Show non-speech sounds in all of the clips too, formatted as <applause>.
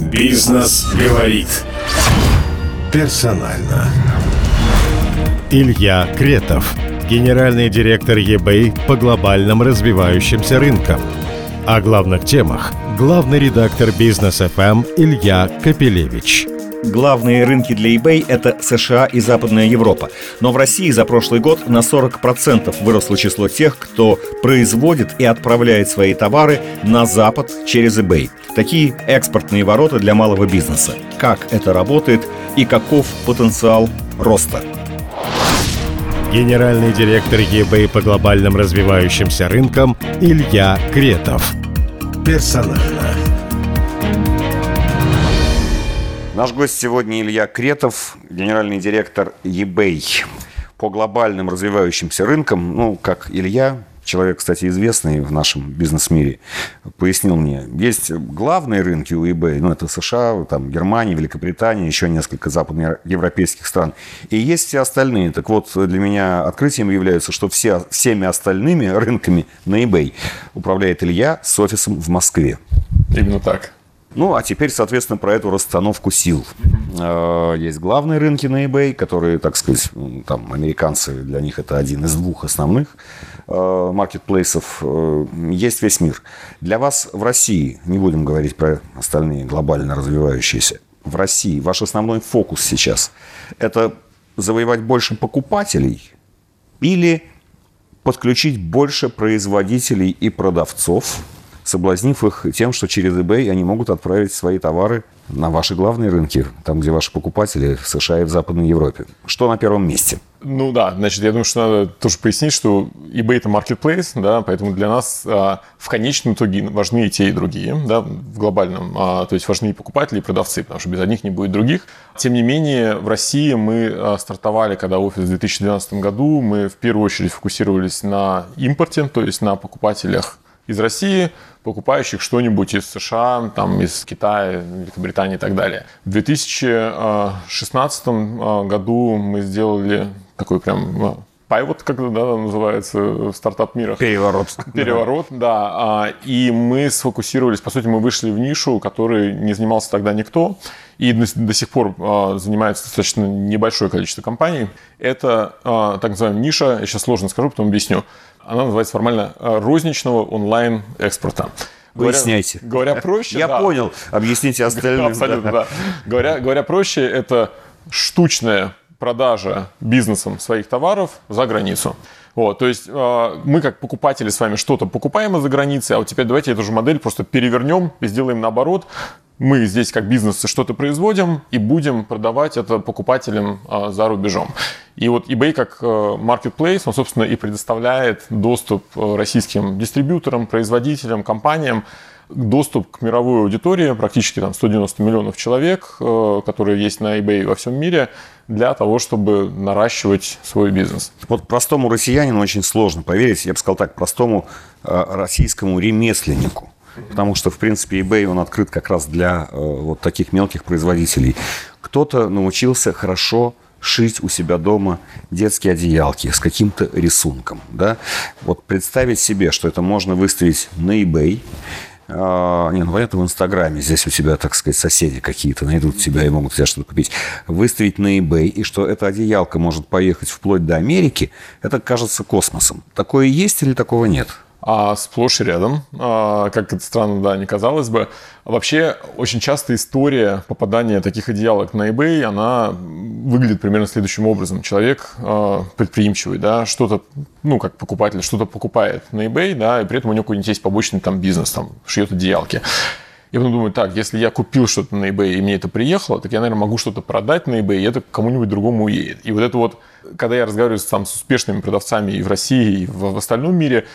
Бизнес говорит. Персонально. Илья Кретов, генеральный директор eBay по глобальным развивающимся рынкам. О главных темах главный редактор Бизнес FM Илья Капелевич. Главные рынки для eBay – это США и Западная Европа. Но в России за прошлый год на 40% выросло число тех, кто производит и отправляет свои товары на Запад через eBay. Такие экспортные ворота для малого бизнеса. Как это работает и каков потенциал роста? Генеральный директор eBay по глобальным развивающимся рынкам Илья Кретов. Персонально. Наш гость сегодня Илья Кретов, генеральный директор eBay по глобальным развивающимся рынкам. Ну, как Илья, человек, кстати, известный в нашем бизнес-мире, пояснил мне, есть главные рынки у eBay, ну, это США, там, Германия, Великобритания, еще несколько западноевропейских стран. И есть все остальные. Так вот, для меня открытием является, что все, всеми остальными рынками на eBay управляет Илья с офисом в Москве. Именно так. Ну, а теперь, соответственно, про эту расстановку сил. Э, есть главные рынки на eBay, которые, так сказать, там, американцы, для них это один из двух основных э, маркетплейсов. Э, есть весь мир. Для вас в России, не будем говорить про остальные глобально развивающиеся, в России ваш основной фокус сейчас – это завоевать больше покупателей или подключить больше производителей и продавцов – соблазнив их тем, что через eBay они могут отправить свои товары на ваши главные рынки, там, где ваши покупатели в США и в Западной Европе. Что на первом месте? Ну да, значит, я думаю, что надо тоже пояснить, что eBay это marketplace, да, поэтому для нас а, в конечном итоге важны и те, и другие, да, в глобальном, а, то есть важны и покупатели, и продавцы, потому что без одних не будет других. Тем не менее, в России мы а, стартовали, когда офис в 2012 году, мы в первую очередь фокусировались на импорте, то есть на покупателях из России, покупающих что-нибудь из США, там, из Китая, Великобритании и так далее. В 2016 а, году мы сделали такой прям пайвот, как да, называется в стартап-мирах. Переворот. Переворот, да. А, и мы сфокусировались, по сути, мы вышли в нишу, которой не занимался тогда никто, и до, сих пор а, занимается достаточно небольшое количество компаний. Это так называемая ниша, я сейчас сложно скажу, потом объясню она называется формально розничного онлайн-экспорта. Выясняйте. Говоря, говоря проще. Я да. понял. Объясните остальным. Абсолютно, да. да. Говоря, говоря проще, это штучная продажа бизнесом своих товаров за границу. Вот, то есть э, мы как покупатели с вами что-то покупаем из-за границы, а вот теперь давайте эту же модель просто перевернем и сделаем наоборот мы здесь как бизнес что-то производим и будем продавать это покупателям а, за рубежом. И вот eBay как э, marketplace, он, собственно, и предоставляет доступ э, российским дистрибьюторам, производителям, компаниям, доступ к мировой аудитории, практически там 190 миллионов человек, э, которые есть на eBay во всем мире, для того, чтобы наращивать свой бизнес. Вот простому россиянину очень сложно поверить, я бы сказал так, простому российскому ремесленнику потому что, в принципе, eBay, он открыт как раз для э, вот таких мелких производителей. Кто-то научился хорошо шить у себя дома детские одеялки с каким-то рисунком. Да? Вот представить себе, что это можно выставить на eBay, не, ну понятно, в Инстаграме. Здесь у тебя, так сказать, соседи какие-то найдут тебя и могут тебе что-то купить. Выставить на eBay, и что эта одеялка может поехать вплоть до Америки, это кажется космосом. Такое есть или такого нет? А сплошь и рядом, а, как это странно, да, не казалось бы. Вообще, очень часто история попадания таких одеялок на eBay, она выглядит примерно следующим образом. Человек а, предприимчивый, да, что-то, ну, как покупатель, что-то покупает на eBay, да, и при этом у него какой-нибудь есть побочный там бизнес, там, шьет одеялки. И потом думаю, так, если я купил что-то на eBay, и мне это приехало, так я, наверное, могу что-то продать на eBay, и это кому-нибудь другому уедет. И вот это вот, когда я разговариваю там, с успешными продавцами и в России, и в остальном мире,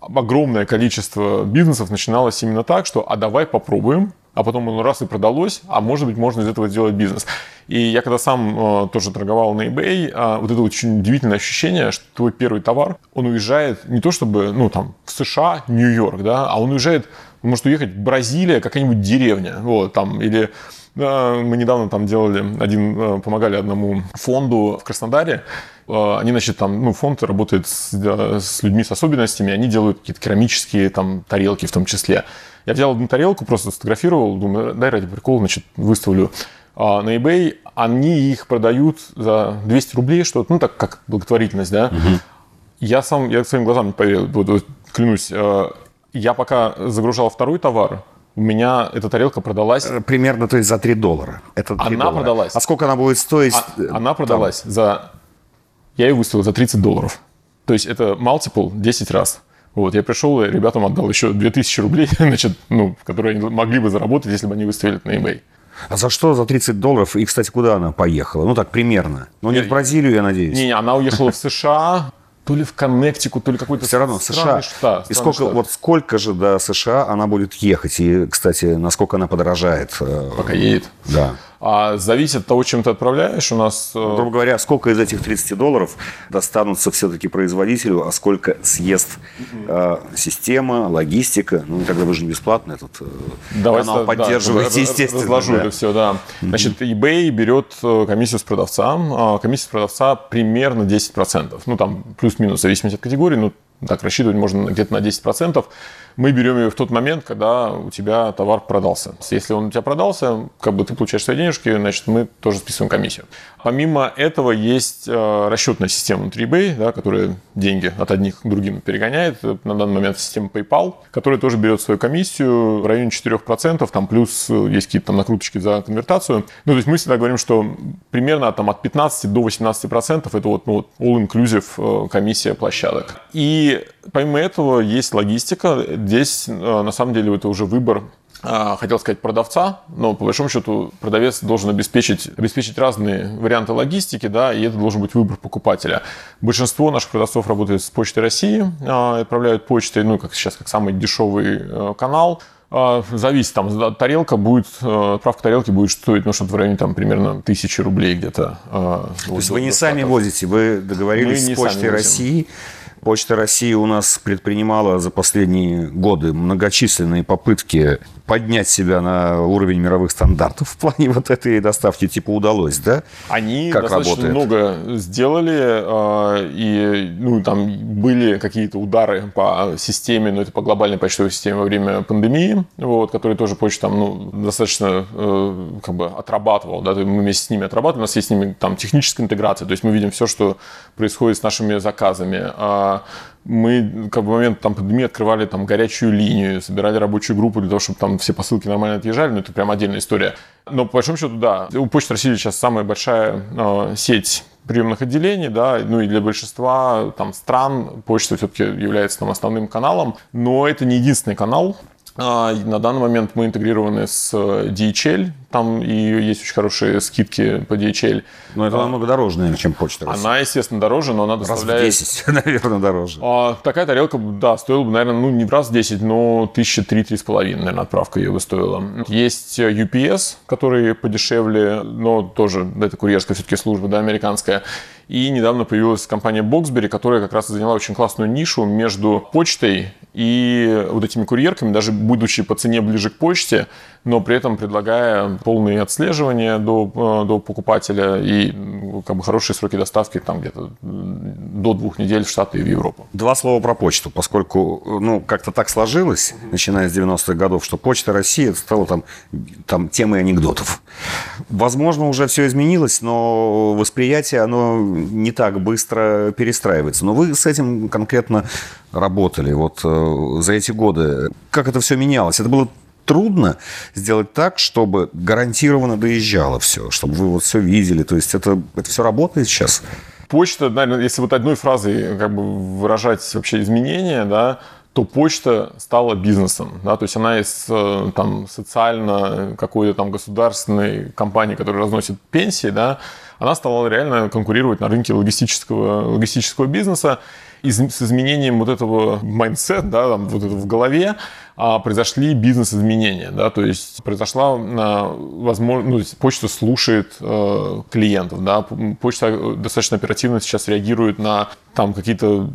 огромное количество бизнесов начиналось именно так, что «а давай попробуем», а потом он раз и продалось, а может быть можно из этого сделать бизнес. И я когда сам э, тоже торговал на eBay, э, вот это очень удивительное ощущение, что твой первый товар, он уезжает не то чтобы, ну там, в США, Нью-Йорк, да, а он уезжает, может уехать в Бразилия, какая-нибудь деревня, вот, там, или э, мы недавно там делали, один, э, помогали одному фонду в Краснодаре, они, значит, там, ну, фонд работает с, с людьми с особенностями, они делают какие-то керамические там тарелки в том числе. Я взял одну тарелку, просто сфотографировал, думаю, дай ради прикола, значит, выставлю а, на eBay. Они их продают за 200 рублей, что-то, ну, так как благотворительность, да. Угу. Я сам, я своим глазам не поверил, клянусь. А, я пока загружал второй товар, у меня эта тарелка продалась... Э, примерно, то есть за 3 доллара. Это 3 она доллара. продалась. А сколько она будет стоить? А, она продалась там? за... Я ее выставил за 30 долларов. То есть это multiple 10 раз. Вот, я пришел, и ребятам отдал еще 2000 рублей, <laughs> значит, ну, которые они могли бы заработать, если бы они выставили это на eBay. А за что за 30 долларов? И, кстати, куда она поехала? Ну, так, примерно. Ну, не я, в Бразилию, я надеюсь. Не, не, она уехала в <laughs> США, то ли в Коннектику, то ли какой-то Все равно США. Штат, и сколько, штат. вот сколько же до США она будет ехать? И, кстати, насколько она подорожает? Э, Пока едет. Да. А зависит от того, чем ты отправляешь. У нас... Э, грубо говоря, сколько из этих 30 долларов достанутся все-таки производителю, а сколько съест э, система, логистика. Ну, тогда вы же не бесплатно этот э, Давай канал поддерживаете, да, естественно. Разложу да. это все, да. Значит, eBay берет э, комиссию с продавца. А комиссия с продавца примерно 10%. Ну, там плюс-минус, в зависимости от категории. Ну, так рассчитывать можно где-то на 10% мы берем ее в тот момент, когда у тебя товар продался. Если он у тебя продался, как бы ты получаешь свои денежки, значит, мы тоже списываем комиссию. Помимо этого есть э, расчетная система внутри eBay, да, которая деньги от одних к другим перегоняет. На данный момент система PayPal, которая тоже берет свою комиссию в районе 4%, там плюс э, есть какие-то там накруточки за конвертацию. Ну, то есть мы всегда говорим, что примерно там, от 15 до 18% это вот, ну, вот all-inclusive э, комиссия площадок. И помимо этого есть логистика. Здесь на самом деле это уже выбор а, хотел сказать продавца, но по большому счету продавец должен обеспечить, обеспечить разные варианты логистики, да, и это должен быть выбор покупателя. Большинство наших продавцов работает с Почтой России, а, отправляют почтой, ну, как сейчас, как самый дешевый э, канал. Зависит, там, тарелка будет, э, отправка тарелки будет стоить, ну, что-то в районе, там, примерно тысячи рублей где-то. То есть вы не сами возите, вы договорились с Почтой России, Почта России у нас предпринимала за последние годы многочисленные попытки поднять себя на уровень мировых стандартов в плане вот этой доставки, типа удалось, да? Они как достаточно работает? много сделали, а, и ну, там были какие-то удары по системе, ну это по глобальной почтовой системе во время пандемии, вот, которые тоже почта там ну, достаточно э, как бы отрабатывал, да, мы вместе с ними отрабатываем, у нас есть с ними там техническая интеграция, то есть мы видим все, что происходит с нашими заказами. Мы как бы в момент там пандемии открывали там горячую линию, собирали рабочую группу для того, чтобы там все посылки нормально отъезжали, но это прям отдельная история. Но по большому счету, да, у Почты России сейчас самая большая э, сеть приемных отделений, да, ну и для большинства там стран почта все-таки является там основным каналом, но это не единственный канал, а, на данный момент мы интегрированы с э, DHL, там и есть очень хорошие скидки по DHL. Но это а, намного дороже, наверное, чем почта России. Она, естественно, дороже, но она доставляет... Раз в 10, <laughs> наверное, дороже. А, такая тарелка, да, стоила бы, наверное, ну, не в раз в 10, но тысячи три-три с половиной, наверное, отправка ее бы стоила. Есть UPS, который подешевле, но тоже, да, это курьерская все-таки служба, да, американская. И недавно появилась компания Boxberry, которая как раз заняла очень классную нишу между почтой и вот этими курьерками, даже будучи по цене ближе к почте, но при этом предлагая полное отслеживание до, э, до покупателя и как бы хорошие сроки доставки там где-то до двух недель в Штаты и в Европу. Два слова про почту, поскольку ну, как-то так сложилось, начиная с 90-х годов, что Почта России стала там, там темой анекдотов. Возможно, уже все изменилось, но восприятие, оно не так быстро перестраивается. Но вы с этим конкретно работали вот э, за эти годы. Как это все менялось? Это было трудно сделать так, чтобы гарантированно доезжало все, чтобы вы вот все видели. То есть это, это все работает сейчас? Почта, наверное, если вот одной фразой как бы выражать вообще изменения, да, то почта стала бизнесом, да, то есть она из э, там социально какой-то там государственной компании, которая разносит пенсии, да, она стала реально конкурировать на рынке логистического, логистического бизнеса, и с изменением вот этого mindset, да, там, вот этого в голове, а, произошли бизнес-изменения, да, то есть произошла, а, возможно, ну, почта слушает э, клиентов, да, почта достаточно оперативно сейчас реагирует на там какие-то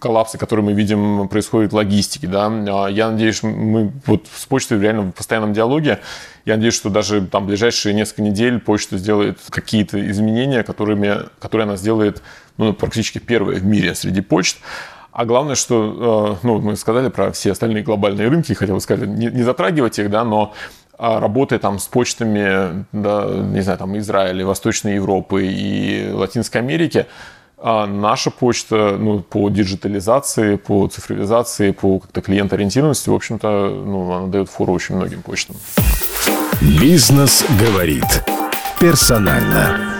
коллапсы, которые мы видим происходят в логистике, да. А я надеюсь, мы вот с почтой реально в постоянном диалоге. Я надеюсь, что даже там ближайшие несколько недель почта сделает какие-то изменения, которыми, которые она сделает ну, практически первые в мире среди почт. А главное, что, ну, мы сказали про все остальные глобальные рынки, хотел бы сказать, не, не затрагивать их, да, но а работая там с почтами, да, не знаю, там Израиля, Восточной Европы и Латинской Америки, а наша почта ну, по диджитализации, по цифровизации, по как-то клиент-ориентированности, в общем-то, ну, она дает фору очень многим почтам. Бизнес говорит персонально.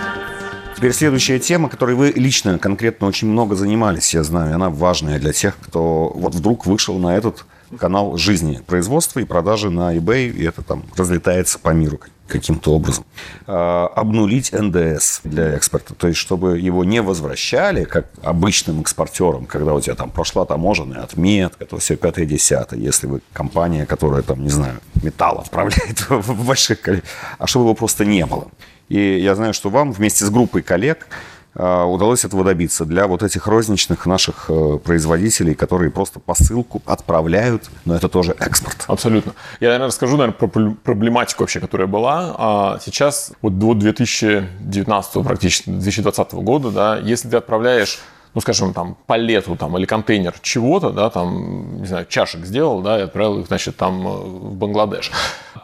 Теперь следующая тема, которой вы лично, конкретно очень много занимались, я знаю, она важная для тех, кто вот вдруг вышел на этот канал жизни производства и продажи на eBay, и это там разлетается по миру каким-то образом. А, обнулить НДС для экспорта, то есть чтобы его не возвращали, как обычным экспортерам, когда у тебя там прошла таможенная отметка, то все пятое десятое, если вы компания, которая там, не знаю, металл отправляет <laughs> в больших количествах, а чтобы его просто не было. И я знаю, что вам вместе с группой коллег удалось этого добиться для вот этих розничных наших э, производителей, которые просто посылку отправляют, но это тоже экспорт. Абсолютно. Я, наверное, расскажу, наверное, про проблематику вообще, которая была. А сейчас, вот до 2019 практически, 2020 года, да, если ты отправляешь ну, скажем, там, палету там, или контейнер чего-то, да, там, не знаю, чашек сделал, да, и отправил их, значит, там э, в Бангладеш,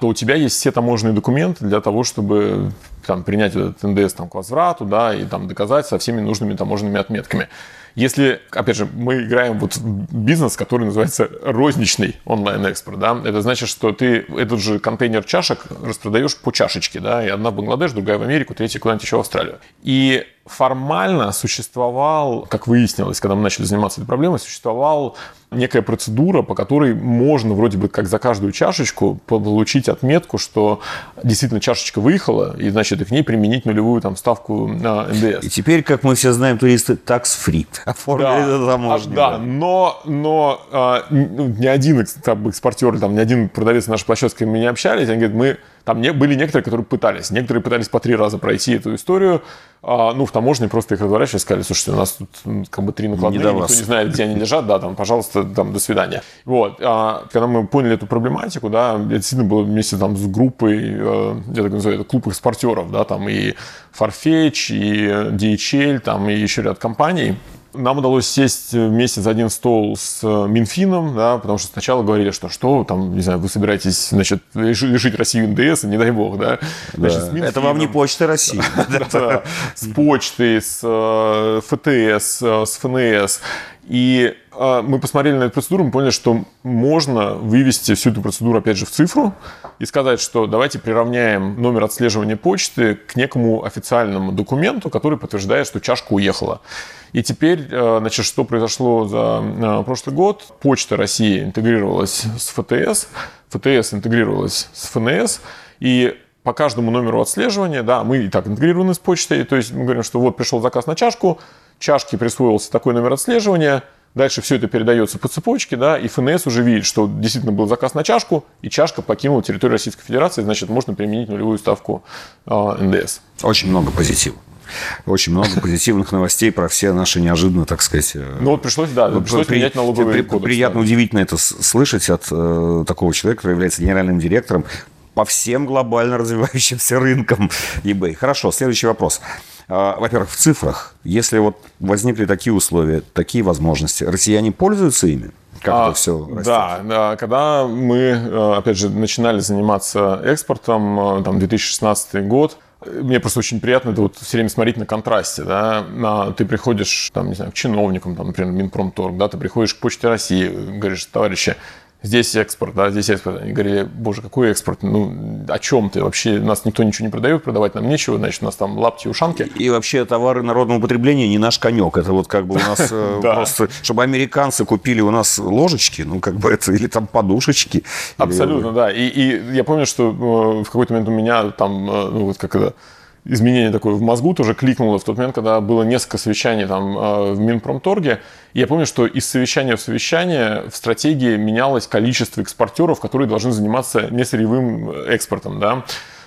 то у тебя есть все таможенные документы для того, чтобы там, принять этот НДС там, к возврату, да, и там доказать со всеми нужными таможенными отметками. Если, опять же, мы играем вот бизнес, который называется розничный онлайн-экспорт, да, это значит, что ты этот же контейнер чашек распродаешь по чашечке, да, и одна в Бангладеш, другая в Америку, третья куда-нибудь еще в Австралию. И формально существовал, как выяснилось, когда мы начали заниматься этой проблемой, существовал некая процедура, по которой можно вроде бы как за каждую чашечку получить отметку, что действительно чашечка выехала, и значит и к ней применить нулевую там ставку на НДС. И теперь, как мы все знаем, туристы tax-free <laughs> оформили да, это таможню. Да, но, но а, ни один экспортер, там, ни один продавец на нашей площадке мы не общались, они говорят, мы там не, были некоторые, которые пытались. Некоторые пытались по три раза пройти эту историю. А, ну, в таможне просто их разворачивали, сказали, слушайте, у нас тут как бы три накладные, не никто не знает, где они лежат, да, там, пожалуйста, там, до свидания. Вот. А, когда мы поняли эту проблематику, да, я действительно был вместе там с группой, э, я так называю, это клуб экспортеров, да, там и Farfetch, и DHL, там и еще ряд компаний, нам удалось сесть вместе за один стол с э, Минфином, да, потому что сначала говорили, что что, там, не знаю, вы собираетесь, значит, лишить Россию НДС, не дай бог, да. Значит, да. Это вам не почта России. <laughs> С почтой, с э, ФТС, э, с ФНС. И мы посмотрели на эту процедуру, мы поняли, что можно вывести всю эту процедуру, опять же, в цифру и сказать, что давайте приравняем номер отслеживания почты к некому официальному документу, который подтверждает, что чашка уехала. И теперь, э, значит, что произошло за э, прошлый год? Почта России интегрировалась с ФТС, ФТС интегрировалась с ФНС, и по каждому номеру отслеживания, да, мы и так интегрированы с почтой, то есть мы говорим, что вот пришел заказ на чашку, чашке присвоился такой номер отслеживания, дальше все это передается по цепочке, да, и ФНС уже видит, что действительно был заказ на чашку, и чашка покинула территорию Российской Федерации, значит, можно применить нулевую ставку э, НДС. Очень много позитива очень много позитивных новостей про все наши неожиданно, так сказать... Э, ну вот пришлось, да, пришлось при, менять налоговый при, кодекс. Приятно, да. удивительно это слышать от э, такого человека, который является генеральным директором по всем глобально развивающимся рынкам <laughs> eBay. Хорошо, следующий вопрос. А, во-первых, в цифрах, если вот возникли такие условия, такие возможности, россияне пользуются ими? Как а, это все растет? Да, да, когда мы, э, опять же, начинали заниматься экспортом, э, там, 2016 год, мне просто очень приятно это вот все время смотреть на контрасте, да, на, ты приходишь, там, не знаю, к чиновникам, там, например, Минпромторг, да, ты приходишь к Почте России, говоришь, товарищи, здесь экспорт, да, здесь экспорт. Они говорили, боже, какой экспорт? Ну, о чем ты? Вообще нас никто ничего не продает, продавать нам нечего, значит, у нас там лапти, ушанки. И вообще товары народного потребления не наш конек. Это вот как бы у нас <laughs> э, просто, чтобы американцы купили у нас ложечки, ну, как бы это, или там подушечки. Абсолютно, да. И, и я помню, что э, в какой-то момент у меня там, э, ну, вот как это, изменение такое в мозгу тоже кликнуло в тот момент, когда было несколько совещаний там в Минпромторге. И я помню, что из совещания в совещание в стратегии менялось количество экспортеров, которые должны заниматься несырьевым экспортом, да.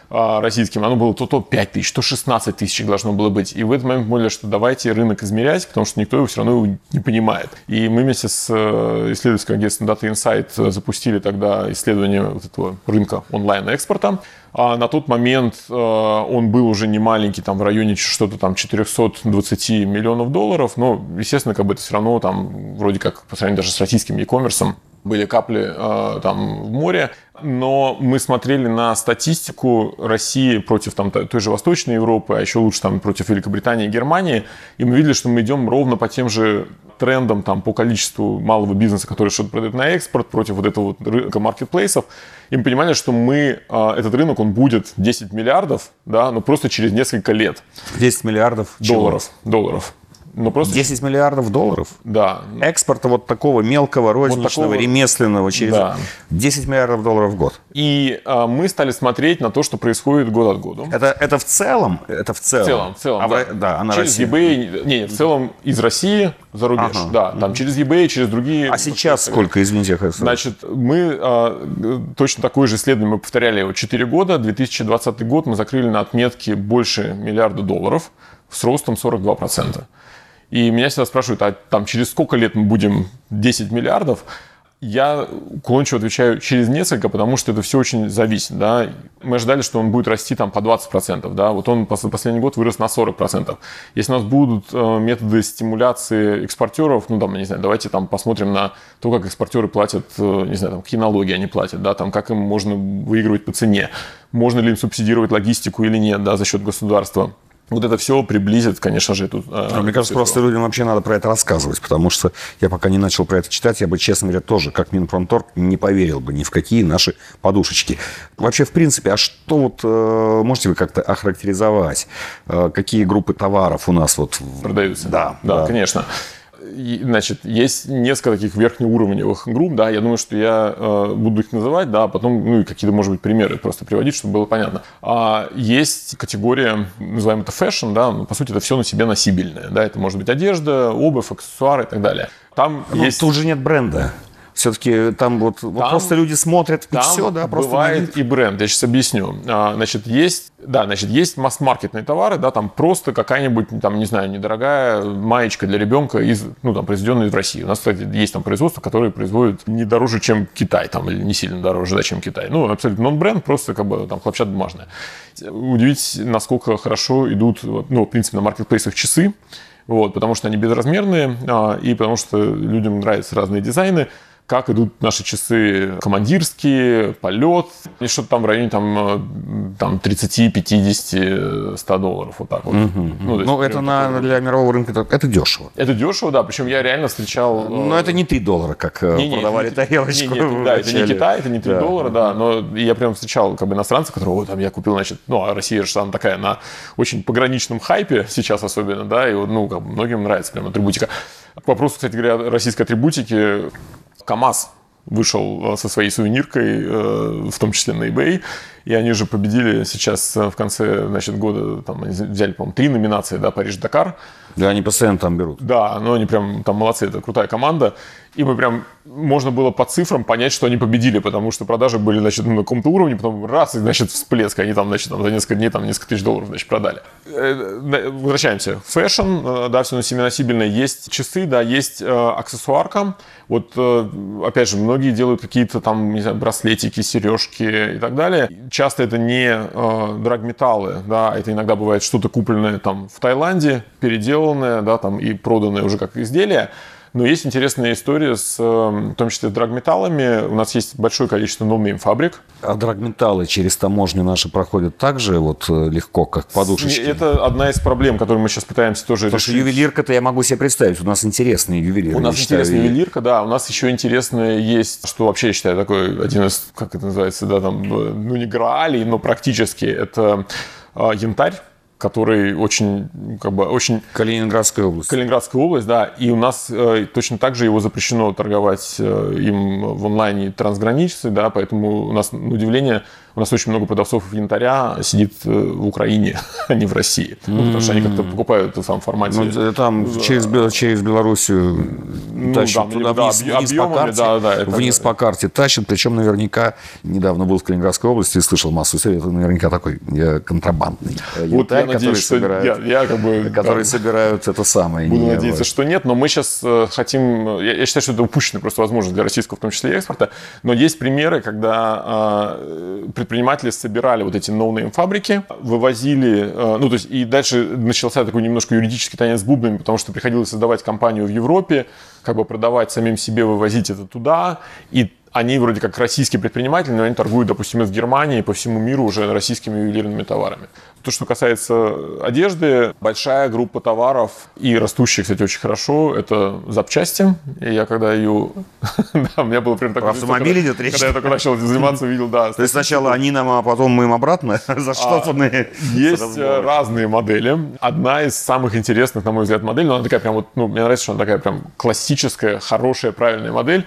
А, российским, оно было то, то 5 тысяч, то 16 тысяч должно было быть. И в этот момент поняли, что давайте рынок измерять, потому что никто его все равно не понимает. И мы вместе с э, исследовательским агентством Data Insight запустили тогда исследование вот этого рынка онлайн-экспорта. А на тот момент э, он был уже не маленький, там в районе что-то там 420 миллионов долларов, но, естественно, как бы это все равно там вроде как по сравнению даже с российским e-commerce были капли э, там в море, но мы смотрели на статистику России против там, той же Восточной Европы, а еще лучше там против Великобритании и Германии, и мы видели, что мы идем ровно по тем же трендам там, по количеству малого бизнеса, который что-то продает на экспорт, против вот этого вот рынка маркетплейсов. И мы понимали, что мы, э, этот рынок, он будет 10 миллиардов, да, но просто через несколько лет. 10 миллиардов долларов. Чего? Долларов. Ну, просто 10 миллиардов долларов? Да. Экспорта вот такого мелкого, розничного, вот такого... ремесленного через да. 10 миллиардов долларов в год. И а, мы стали смотреть на то, что происходит год от года. Это, это в целом? Это в целом? В целом, в целом, а да. В, да, а через России. eBay, не, в целом из России за рубеж, ага. да, там через eBay, через другие. А сейчас сколько, извините, я Значит, мы а, точно такое же исследование мы повторяли его 4 года. 2020 год мы закрыли на отметке больше миллиарда долларов с ростом 42%. И меня всегда спрашивают, а там через сколько лет мы будем 10 миллиардов? Я уклончиво отвечаю через несколько, потому что это все очень зависит. Да? Мы ожидали, что он будет расти там по 20%. Да? Вот он последний год вырос на 40%. Если у нас будут э, методы стимуляции экспортеров, ну, там, не знаю, давайте там посмотрим на то, как экспортеры платят, э, не знаю, там, какие налоги они платят, да, там, как им можно выигрывать по цене, можно ли им субсидировать логистику или нет, да, за счет государства вот это все приблизит, конечно же, эту... А, мне кажется, просто людям вообще надо про это рассказывать, потому что я пока не начал про это читать, я бы, честно говоря, тоже, как Минпромторг, не поверил бы ни в какие наши подушечки. Вообще, в принципе, а что вот, э, можете вы как-то охарактеризовать, э, какие группы товаров у нас вот... Продаются? Да. Да, да. конечно значит, есть несколько таких верхнеуровневых групп, да, я думаю, что я э, буду их называть, да, а потом, ну, и какие-то, может быть, примеры просто приводить, чтобы было понятно. А есть категория, называем это fashion, да, ну, по сути, это все на себе носибельное, да, это может быть одежда, обувь, аксессуары и так далее. Там ну, есть... Тут же нет бренда. Все-таки там вот, там, вот просто люди смотрят и все, да, просто бывает и бренд. Я сейчас объясню. А, значит, есть, да, значит, есть масс-маркетные товары, да, там просто какая-нибудь, там, не знаю, недорогая маечка для ребенка из, ну, там, произведенная в России. У нас, кстати, есть там производство, которое производит не дороже, чем Китай, там, или не сильно дороже, да, чем Китай. Ну, абсолютно нон-бренд, просто как бы там хлопчат бумажная. Удивить, насколько хорошо идут, ну, в принципе, на маркетплейсах часы, вот, потому что они безразмерные, а, и потому что людям нравятся разные дизайны как идут наши часы командирские, полет, и что-то там в районе там, э, там 30, 50, 100 долларов, вот так вот. Угу. Ну, ну это на, для мирового рынка это дешево. Это дешево, да, причем я реально встречал... Но э, это не 3 доллара, как э, не, продавали не, тарелочку. Не, не, да, это не Китай, это не 3 да. доллара, да, но я прям встречал как бы иностранца, которого там я купил, значит, ну, а Россия же там такая на очень пограничном хайпе сейчас особенно, да, и ну, как бы многим нравится прям атрибутика. К вопросу, кстати говоря, российской атрибутики, КАМАЗ вышел э, со своей сувениркой, э, в том числе на eBay, и они же победили сейчас э, в конце значит, года, там, они взяли, по-моему, три номинации, да, Париж-Дакар. Да, они постоянно там берут. Да, но они прям там молодцы, это крутая команда. И мы прям, можно было по цифрам понять, что они победили, потому что продажи были, значит, ну, на каком-то уровне, потом раз, и, значит, всплеск, они там, значит, там, за несколько дней там несколько тысяч долларов, значит, продали. Э, возвращаемся. Fashion, э, да, все носимо-носибельное. Есть часы, да, есть э, аксессуарка. Вот, э, опять же, многие делают какие-то там, не знаю, браслетики, сережки и так далее. Часто это не э, драгметаллы, да, это иногда бывает что-то купленное там в Таиланде, переделанное, да, там и проданное уже как изделие. Но есть интересная история с, эм, в том числе, драгметаллами. У нас есть большое количество no-name фабрик. А драгметаллы через таможни наши проходят так же вот э, легко, как подушечки? Это одна из проблем, которую мы сейчас пытаемся тоже Потому решить. Потому что ювелирка-то я могу себе представить. У нас интересные ювелиры. У нас интересная считаю, ювелирка, да. У нас еще интересное есть, что вообще, я считаю, такой один из, как это называется, да, там, э, ну не граалей, но практически это э, янтарь который очень, как бы, очень... Калининградская область. Калининградская область, да. И у нас э, точно так же его запрещено торговать э, им в онлайне трансграничной, да, поэтому у нас, на удивление, у нас очень много продавцов янтаря сидит э, в Украине, <laughs> а не в России. Ну, потому что они как-то покупают в самом формате. Ну, там через, через Белоруссию ну, тащат да, туда да, вниз, вниз по карте, да, да, это, вниз по карте тащат, причем наверняка, недавно был в Калининградской области и слышал массу историй, это наверняка такой контрабандный вот янтарь, я надеюсь, который, собирают, я, я как бы, <laughs> который да, собирают это самое. Буду надеяться, вот. что нет, но мы сейчас э, хотим, я, я считаю, что это упущенная просто возможность для российского, в том числе и экспорта, но есть примеры, когда э, предприниматели собирали вот эти no-name фабрики, вывозили, э, ну то есть и дальше начался такой немножко юридический танец с бубнами, потому что приходилось создавать компанию в Европе, как бы продавать самим себе, вывозить это туда, и они вроде как российские предприниматели, но они торгуют, допустим, из Германии по всему миру уже российскими ювелирными товарами. То, что касается одежды, большая группа товаров и растущая, кстати, очень хорошо, это запчасти. И я когда ее... <laughs> да, у меня было примерно такое... Автомобиль идет речь? Когда я только начал заниматься, увидел, да. То есть сначала они нам, а потом мы им обратно <laughs> заштопанные? А, есть разные модели. Одна из самых интересных, на мой взгляд, моделей, но она такая прям вот, ну, мне нравится, что она такая прям классическая, хорошая, правильная модель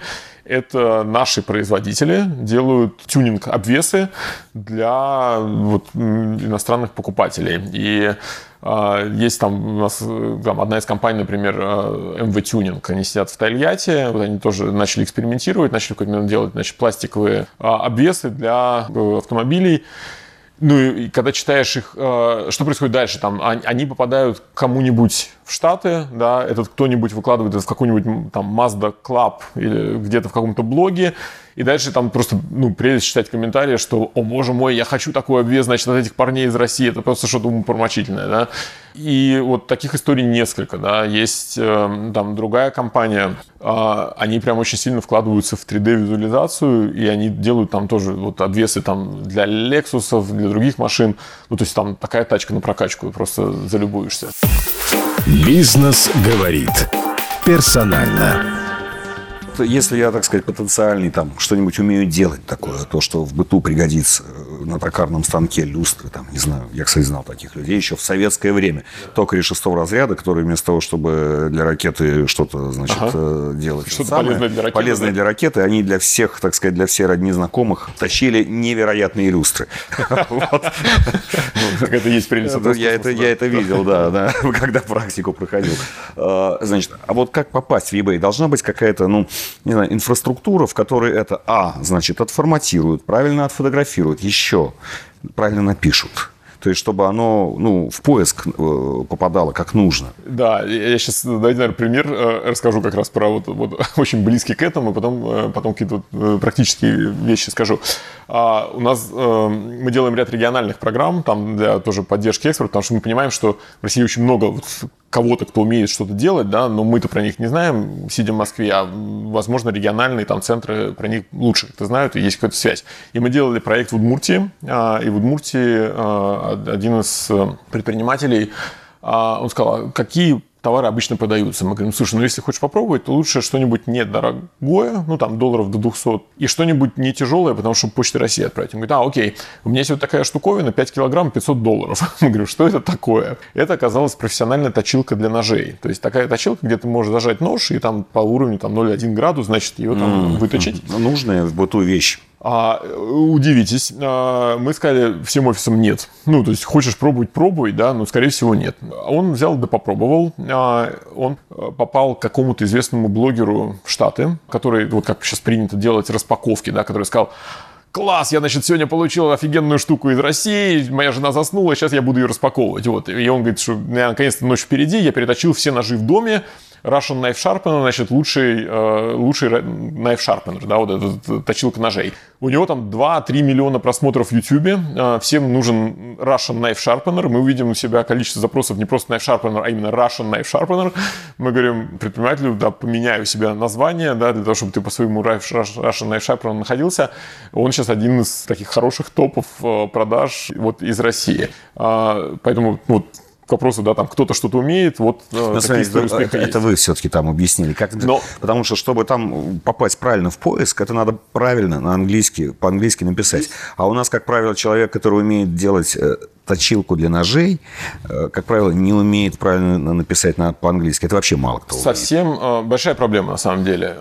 это наши производители делают тюнинг-обвесы для вот, иностранных покупателей. И а, есть там у нас там, одна из компаний, например, MV а, Tuning, они сидят в Тольятти, вот они тоже начали экспериментировать, начали какой-то делать значит, пластиковые а, обвесы для э, автомобилей. Ну и когда читаешь их, э, что происходит дальше? Там они попадают кому-нибудь Штаты, да, этот кто-нибудь выкладывает это в какой-нибудь там Mazda Club или где-то в каком-то блоге, и дальше там просто, ну, прелесть читать комментарии, что, о, боже мой, я хочу такой обвес, значит, от этих парней из России, это просто что-то умопромочительное, да. И вот таких историй несколько, да. Есть э, там другая компания, э, они прям очень сильно вкладываются в 3D-визуализацию, и они делают там тоже вот обвесы там для Lexus, для других машин. Ну, то есть там такая тачка на прокачку, просто залюбуешься. Бизнес говорит персонально если я, так сказать, потенциальный, там, что-нибудь умею делать такое, то, что в быту пригодится э, на токарном станке, люстры, там, не знаю, я, кстати, знал таких людей еще в советское время. Токари шестого разряда, которые вместо того, чтобы для ракеты что-то, значит, ага. Э, делать. Что-то самое, полезное для ракеты. Полезное да? для ракеты, они для всех, так сказать, для всех родни знакомых тащили невероятные люстры. <laughs> Это есть прелесть. Я это видел, да, да, <laughs> когда практику проходил. А, значит, а вот как попасть в eBay? Должна быть какая-то, ну, не знаю, инфраструктура, в которой это, а, значит, отформатируют, правильно отфотографируют, еще правильно напишут. То есть, чтобы оно ну, в поиск э, попадало как нужно. Да, я сейчас, дайте, наверное, пример э, расскажу как раз про вот, вот <laughs> очень близкий к этому, потом, э, потом какие-то вот практические вещи скажу. А у нас мы делаем ряд региональных программ там для тоже поддержки экспорта, потому что мы понимаем, что в России очень много вот кого-то, кто умеет что-то делать, да, но мы-то про них не знаем, сидя в Москве, а, возможно, региональные там центры про них лучше как-то знают, и есть какая-то связь. И мы делали проект в Удмуртии, а, и в Удмуртии а, один из э, предпринимателей, он сказал, какие товары обычно продаются. Мы говорим, слушай, ну если хочешь попробовать, то лучше что-нибудь недорогое, ну там долларов до 200, и что-нибудь не тяжелое, потому что Почта России отправить. Он говорит, а, окей, у меня есть вот такая штуковина, 5 килограмм, 500 долларов. <laughs> Мы говорим, что это такое? Это оказалась профессиональная точилка для ножей. То есть такая точилка, где ты можешь зажать нож, и там по уровню там 0,1 градус, значит, ее там mm-hmm. выточить. Нужная в быту вещь. А, удивитесь, а, мы сказали всем офисам нет. Ну, то есть, хочешь пробовать, пробуй, да, но, скорее всего, нет. Он взял да попробовал. А, он попал к какому-то известному блогеру в Штаты, который, вот как сейчас принято делать распаковки, да, который сказал, класс, я, значит, сегодня получил офигенную штуку из России, моя жена заснула, сейчас я буду ее распаковывать. Вот. И он говорит, что наконец-то ночь впереди, я переточил все ножи в доме, Russian Knife Sharpener, значит, лучший, э, лучший Knife Sharpener, да, вот этот точилка ножей. У него там 2-3 миллиона просмотров в YouTube. Э, всем нужен Russian Knife Sharpener. Мы увидим у себя количество запросов не просто Knife Sharpener, а именно Russian Knife Sharpener. Мы говорим предпринимателю, да, поменяю себе название, да, для того, чтобы ты по своему Russian Knife Sharpener находился. Он сейчас один из таких хороших топов э, продаж вот из России. А, поэтому вот к вопросу, да, там кто-то что-то умеет, вот э, Но, смотрите, это, это вы все-таки там объяснили. Как, Но... Потому что, чтобы там попасть правильно в поиск, это надо правильно на английский, по-английски написать. А у нас, как правило, человек, который умеет делать э, точилку для ножей, э, как правило, не умеет правильно написать на, по-английски. Это вообще мало кто Совсем умеет. большая проблема на самом деле.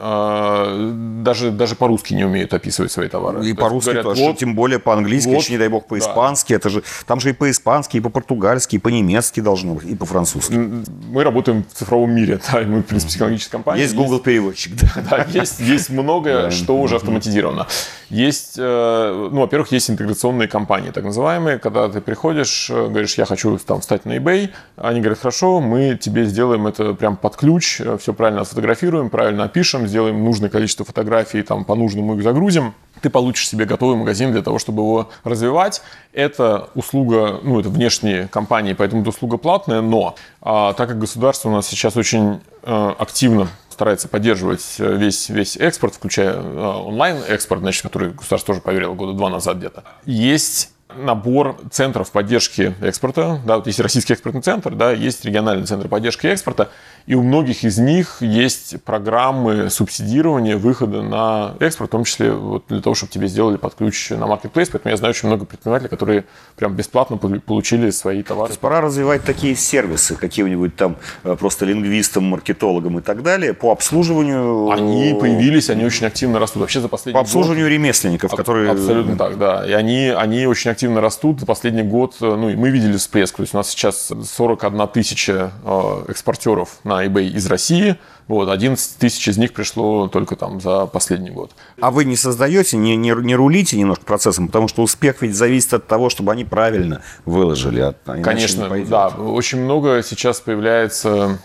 Даже, даже по-русски не умеют описывать свои товары. И по-русски говорят, тоже, вот, тем более по-английски, вот, не дай бог по-испански. Да. Это же, там же и по-испански, и по-португальски, и по-немецки должно быть, и по-французски. Мы работаем в цифровом мире, да, мы, в принципе, технологическая компания. Есть Google переводчик. Да, <laughs> да есть, есть многое, что уже автоматизировано. Есть, э, ну, во-первых, есть интеграционные компании, так называемые, когда ты приходишь, э, говоришь, я хочу там встать на eBay, они говорят, хорошо, мы тебе сделаем это прям под ключ, э, все правильно сфотографируем, правильно опишем, сделаем нужное количество фотографий, там по нужному их загрузим, ты получишь себе готовый магазин для того, чтобы его развивать. Это услуга, ну, это внешние компании, поэтому это услуга платная, но а, так как государство у нас сейчас очень а, активно старается поддерживать э, весь, весь экспорт, включая э, онлайн-экспорт, значит, который государство тоже поверило года два назад где-то. Есть набор центров поддержки экспорта. Да, вот есть российский экспортный центр, да, есть региональный центр поддержки экспорта. И у многих из них есть программы субсидирования выхода на экспорт, в том числе вот для того, чтобы тебе сделали под ключ на маркетплейс. Поэтому я знаю очень много предпринимателей, которые прям бесплатно получили свои товары. То есть пора развивать такие сервисы каким-нибудь там э, просто лингвистам, маркетологам и так далее по обслуживанию. Они появились, они очень активно растут. Вообще за последний По обслуживанию год... ремесленников, которые... Абсолютно так, да. И они, они очень активно растут. За последний год, э, ну и мы видели всплеск. То есть у нас сейчас 41 тысяча э, экспортеров на eBay из России. Вот, 11 тысяч из них пришло только там за последний год. А вы не создаете, не, не, не рулите немножко процессом, потому что успех ведь зависит от того, чтобы они правильно выложили. А Конечно, да. Очень много сейчас появляется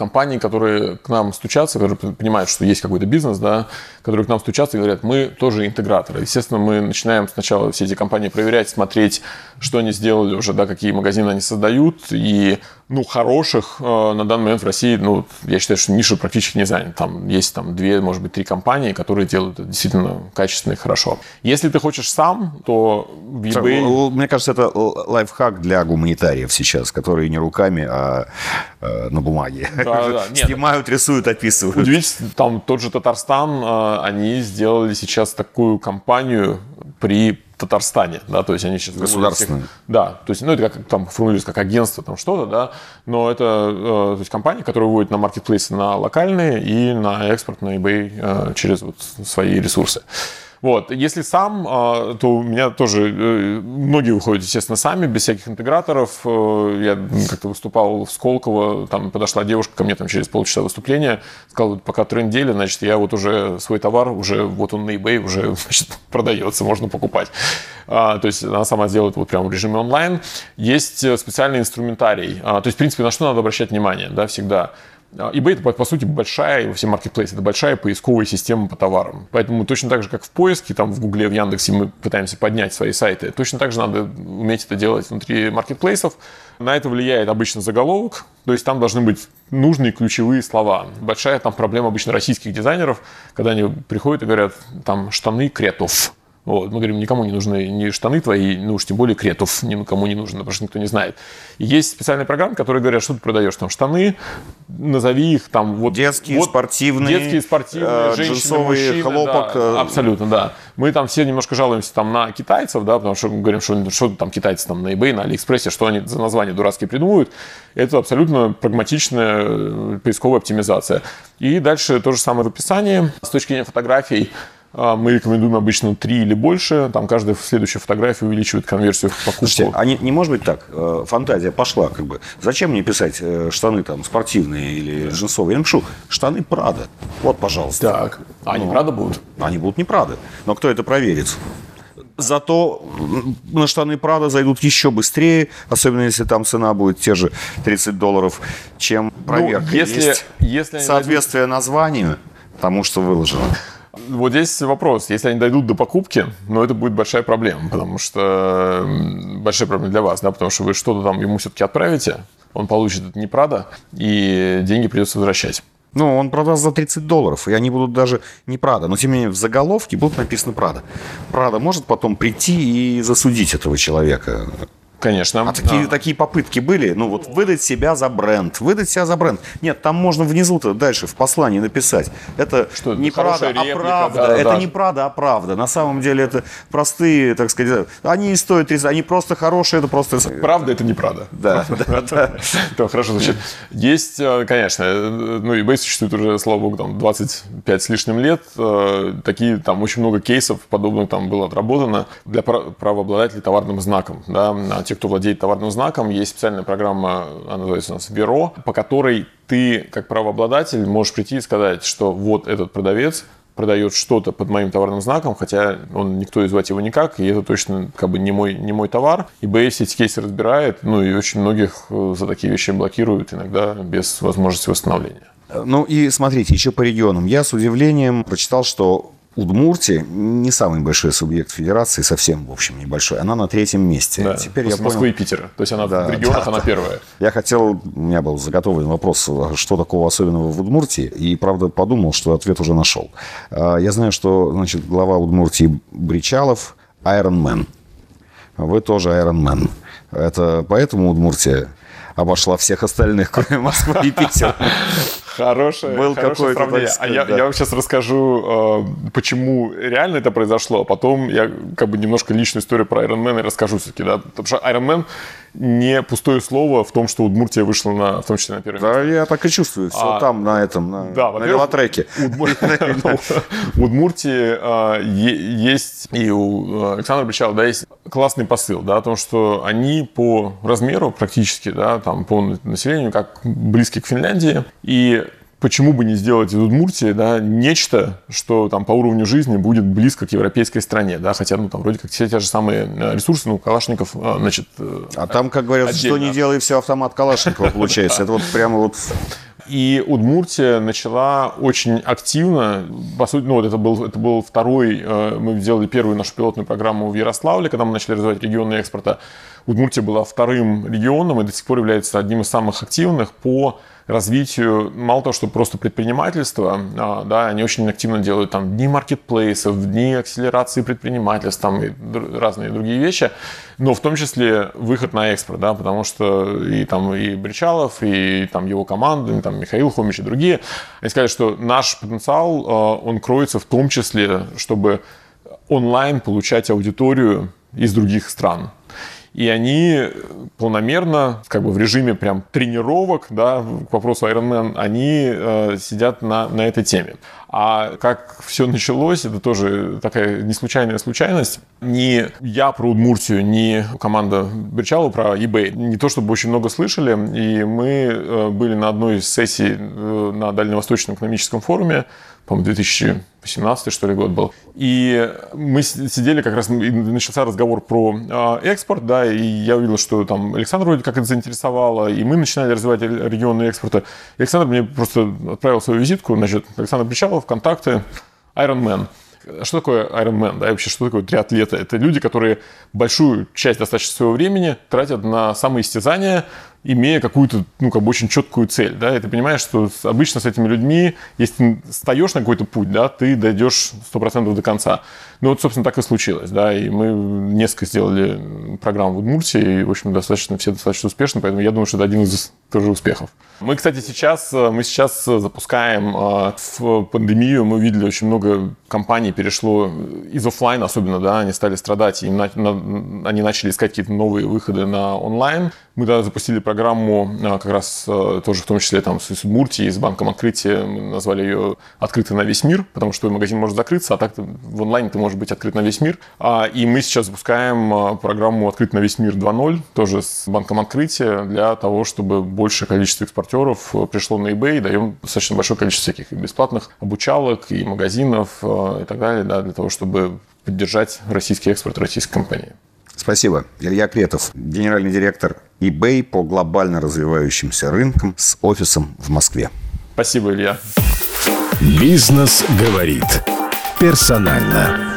компаний, которые к нам стучатся, которые понимают, что есть какой-то бизнес, да, которые к нам стучатся и говорят, мы тоже интеграторы. Естественно, мы начинаем сначала все эти компании проверять, смотреть, что они сделали уже, да, какие магазины они создают. И, ну, хороших э, на данный момент в России, ну, я считаю, что ниша практически не занята. Там есть там две, может быть, три компании, которые делают это действительно качественно и хорошо. Если ты хочешь сам, то в eBay... Мне кажется, это лайфхак для гуманитариев сейчас, которые не руками, а э, на бумаге. Да, да. Снимают, рисуют, описывают. Удивительно, там тот же Татарстан, э, они сделали сейчас такую компанию при Татарстане, да, то есть они сейчас... Государственные. Да, то есть, ну, это как там формулируется как агентство, там что-то, да, но это э, то есть компания, которая выводит на маркетплейсы на локальные и на экспорт на eBay э, через вот свои ресурсы. Вот. Если сам, а, то у меня тоже э, многие выходят, естественно, сами, без всяких интеграторов. Э, я как-то выступал в Сколково, там подошла девушка ко мне там через полчаса выступления, сказала, пока тренд недели, значит, я вот уже свой товар, уже вот он на eBay уже <laughs> значит, продается, можно покупать. А, то есть она сама делает вот прямо в режиме онлайн. Есть э, специальный инструментарий. А, то есть, в принципе, на что надо обращать внимание, да, всегда – eBay это, по сути, большая, во все маркетплейсы, это большая поисковая система по товарам. Поэтому точно так же, как в поиске, там в Гугле, в Яндексе мы пытаемся поднять свои сайты, точно так же надо уметь это делать внутри маркетплейсов. На это влияет обычно заголовок, то есть там должны быть нужные ключевые слова. Большая там проблема обычно российских дизайнеров, когда они приходят и говорят, там, штаны кретов. Вот. Мы говорим, никому не нужны ни штаны твои, ну уж тем более кретов никому не нужно, потому что никто не знает. И есть специальные программы, которые говорят, что ты продаешь там штаны, назови их там вот... Детские, вот, спортивные, детские, спортивные, э, женщины, мужчины, хлопок. Да, э. абсолютно, да. Мы там все немножко жалуемся там на китайцев, да, потому что мы говорим, что, что там китайцы там на eBay, на Алиэкспрессе, что они за названия дурацкие придумывают. Это абсолютно прагматичная э, поисковая оптимизация. И дальше то же самое в описании. С точки зрения фотографий, мы рекомендуем обычно 3 или больше. Там каждая следующая фотография увеличивает конверсию в покупку. Слушайте, а не, не может быть так? Э, фантазия пошла как бы. Зачем мне писать э, штаны там спортивные или джинсовые? Я напишу штаны Прада. Вот, пожалуйста. Так. А они ну, Прада будут? Они будут не Прада. Но кто это проверит? Зато на штаны Прада зайдут еще быстрее, особенно если там цена будет те же 30 долларов, чем ну, проверка. Ну, если, Есть если соответствие найдут... названию тому, что выложено. Вот здесь вопрос. Если они дойдут до покупки, ну, это будет большая проблема, потому что большая проблема для вас, да, потому что вы что-то там ему все-таки отправите, он получит это не Прада, и деньги придется возвращать. Ну, он продаст за 30 долларов, и они будут даже не Прада. Но, тем не менее, в заголовке будут написано Прада. Прада может потом прийти и засудить этого человека Конечно. А такие, такие попытки были, ну вот выдать себя за бренд, выдать себя за бренд. Нет, там можно внизу-то дальше в послании написать. Это Что, не правда, хорошая а реплика, правда. да, это да. не правда, а правда. На самом деле это простые, так сказать, они не стоят 30, они просто хорошие, это просто... Правда, это неправда. Да, <laughs> да, да. Это хорошо звучит. Есть, э, конечно, э, ну, eBay существует уже, слава богу, там 25 с лишним лет. Э, Такие, там очень много кейсов подобных там было отработано для пра- правообладателей товарным знаком. Да? Те, кто владеет товарным знаком, есть специальная программа, она называется у нас Бюро, по которой ты, как правообладатель, можешь прийти и сказать, что вот этот продавец продает что-то под моим товарным знаком, хотя он никто и звать его никак, и это точно как бы не мой, не мой товар. eBay все эти кейсы разбирает, ну и очень многих э, за такие вещи блокируют, иногда без возможности восстановления. Ну и смотрите, еще по регионам. Я с удивлением прочитал, что Удмуртия не самый большой субъект федерации, совсем, в общем, небольшой. Она на третьем месте. Да, Теперь я понял. Москвы и Питера. То есть она Да, в регионах, да, она да. первая. Я хотел, у меня был заготовлен вопрос, а что такого особенного в Удмуртии, и, правда, подумал, что ответ уже нашел. А, Я знаю, что, значит, глава Удмуртии Бричалов – Iron Man. Вы тоже Iron Man. Это поэтому Удмуртия обошла всех остальных, кроме Москвы и Питера. <laughs> Хорошее, Был хорошее сравнение. так А сказать, я, да. я вам сейчас расскажу, э, почему реально это произошло, а потом я как бы немножко личную историю про Iron Man и расскажу все-таки, да, потому что Iron Man не пустое слово в том, что Удмуртия вышла на, в том числе на первое место. Да, я так и чувствую. Все А, там, на этом, на, Да, <laughs> на <laughs> велотреке. Удмуртии е- есть, и у э, Александра Бричала, да, есть классный посыл, да, о том, что они по размеру практически, да, там, по населению, как близки к Финляндии, и почему бы не сделать из Удмуртии, да, нечто, что там по уровню жизни будет близко к европейской стране, да, хотя, ну, там, вроде как все те же самые э, ресурсы, ну, Калашников, э, значит, э, А там, как говорят, что Отдельно. не делай, все автомат Калашникова <laughs> получается. Это вот прямо вот... И Удмуртия начала очень активно, по сути, ну вот это был, это был второй, мы сделали первую нашу пилотную программу в Ярославле, когда мы начали развивать регионы экспорта. Удмуртия была вторым регионом и до сих пор является одним из самых активных по развитию, мало того, что просто предпринимательства, а, да, они очень активно делают там дни маркетплейсов, дни акселерации предпринимательств, там и разные другие вещи, но в том числе выход на экспорт, да, потому что и там и Бричалов, и там его команда, и, там Михаил Хомич и другие, они сказали, что наш потенциал, а, он кроется в том числе, чтобы онлайн получать аудиторию из других стран. И они планомерно, как бы в режиме прям тренировок, да, к вопросу Ironman, они э, сидят на, на этой теме. А как все началось, это тоже такая не случайная случайность. Ни я про Удмуртию, ни команда Берчалу про eBay не то чтобы очень много слышали. И мы э, были на одной из сессий э, на Дальневосточном экономическом форуме, по-моему, 2018 что ли год был. И мы сидели как раз, начался разговор про э, экспорт, да, и я увидел, что там Александр вроде как это заинтересовало, и мы начинали развивать ре- регионы экспорта. Александр мне просто отправил свою визитку, значит, Александр Причалов, контакты, Iron Man. Что такое Iron Man, да, и вообще, что такое триатлеты? Это люди, которые большую часть достаточно своего времени тратят на самоистязание, имея какую-то, ну, как бы очень четкую цель, да, и ты понимаешь, что обычно с этими людьми, если ты встаешь на какой-то путь, да, ты дойдешь 100% до конца. Ну, вот, собственно, так и случилось, да, и мы несколько сделали программ в Удмуртии, и, в общем, достаточно, все достаточно успешно, поэтому я думаю, что это один из тоже успехов. Мы, кстати, сейчас, э, мы сейчас э, запускаем э, в пандемию, мы видели очень много компаний перешло из оффлайна особенно, да, они стали страдать, и на- на- они начали искать какие-то новые выходы на онлайн. Мы тогда запустили программу э, как раз э, тоже в том числе там с из Удмуртии, с банком открытия, мы назвали ее «Открытый на весь мир», потому что магазин может закрыться, а так в онлайне ты можешь быть открыт на весь мир. А, И мы сейчас запускаем э, программу «Открыт на весь мир 2.0», тоже с банком открытия, для того, чтобы большее количество экспортеров э, пришло на eBay, даем достаточно большое количество всяких бесплатных обучалок, и магазинов, э, и так далее, да, для того, чтобы поддержать российский экспорт российской компании. Спасибо. Илья Кретов, генеральный директор eBay по глобально развивающимся рынкам с офисом в Москве. Спасибо, Илья. Бизнес говорит персонально.